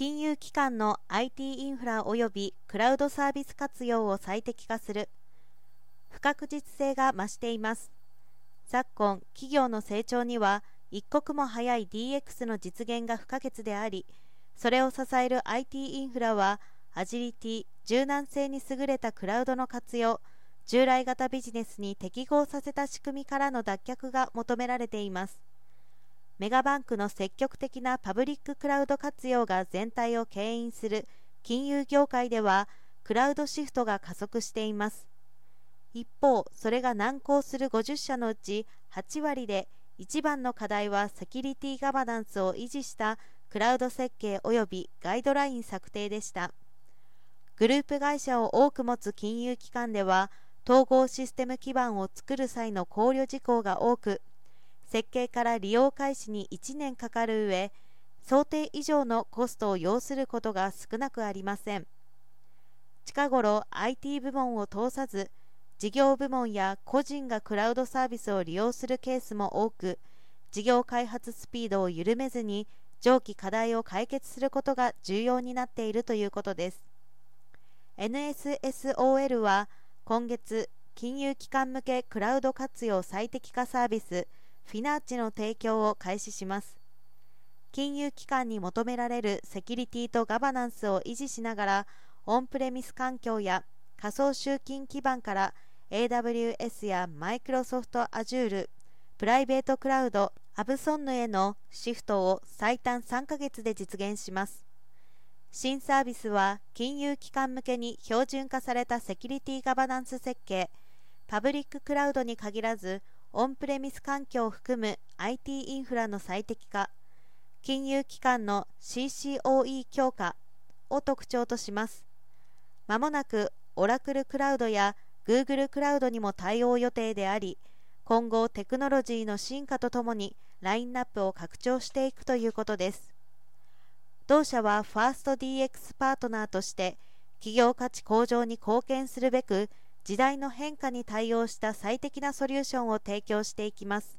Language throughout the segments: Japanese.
金融機関の IT インフラ及びクラウドサービス活用を最適化する。不確実性が増しています。昨今企業の成長には一刻も早い DX の実現が不可欠でありそれを支える IT インフラはアジリティ柔軟性に優れたクラウドの活用従来型ビジネスに適合させた仕組みからの脱却が求められています。メガバンクの積極的なパブリッククラウド活用が全体を牽引する金融業界ではクラウドシフトが加速しています。一方それが難航する50社のうち8割で一番の課題はセキュリティガバナンスを維持したクラウド設計及びガイドライン策定でした。グループ会社を多く持つ金融機関では統合システム基盤を作る際の考慮事項が多く設計から利用開始に1年かかる上想定以上のコストを要することが少なくありません。近頃 IT 部門を通さず事業部門や個人がクラウドサービスを利用するケースも多く事業開発スピードを緩めずに上記課題を解決することが重要になっているということです。NSSOL は今月金融機関向けクラウド活用最適化サービスフィナーチの提供を開始します。金融機関に求められるセキュリティとガバナンスを維持しながらオンプレミス環境や仮想集金基盤から AWS やマイクロソフト Azure プライベートクラウドアブソンヌへのシフトを最短3ヶ月で実現します。新サービスは金融機関向けに標準化されたセキュリティガバナンス設計パブリッククラウドに限らずオンプレミス環境を含む IT インフラの最適化金融機関の CCOE 強化を特徴とします。まもなくオラクルクラウドや Google クラウドにも対応予定であり今後テクノロジーの進化とともにラインナップを拡張していくということです。同社はファースト DX パートナーとして企業価値向上に貢献するべく時代の変化に対応した最適なソリューションを提供していきます。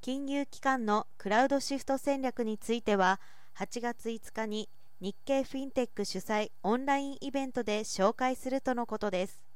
金融機関のクラウドシフト戦略については8月5日に日経フィンテック主催オンラインイベントで紹介するとのことです。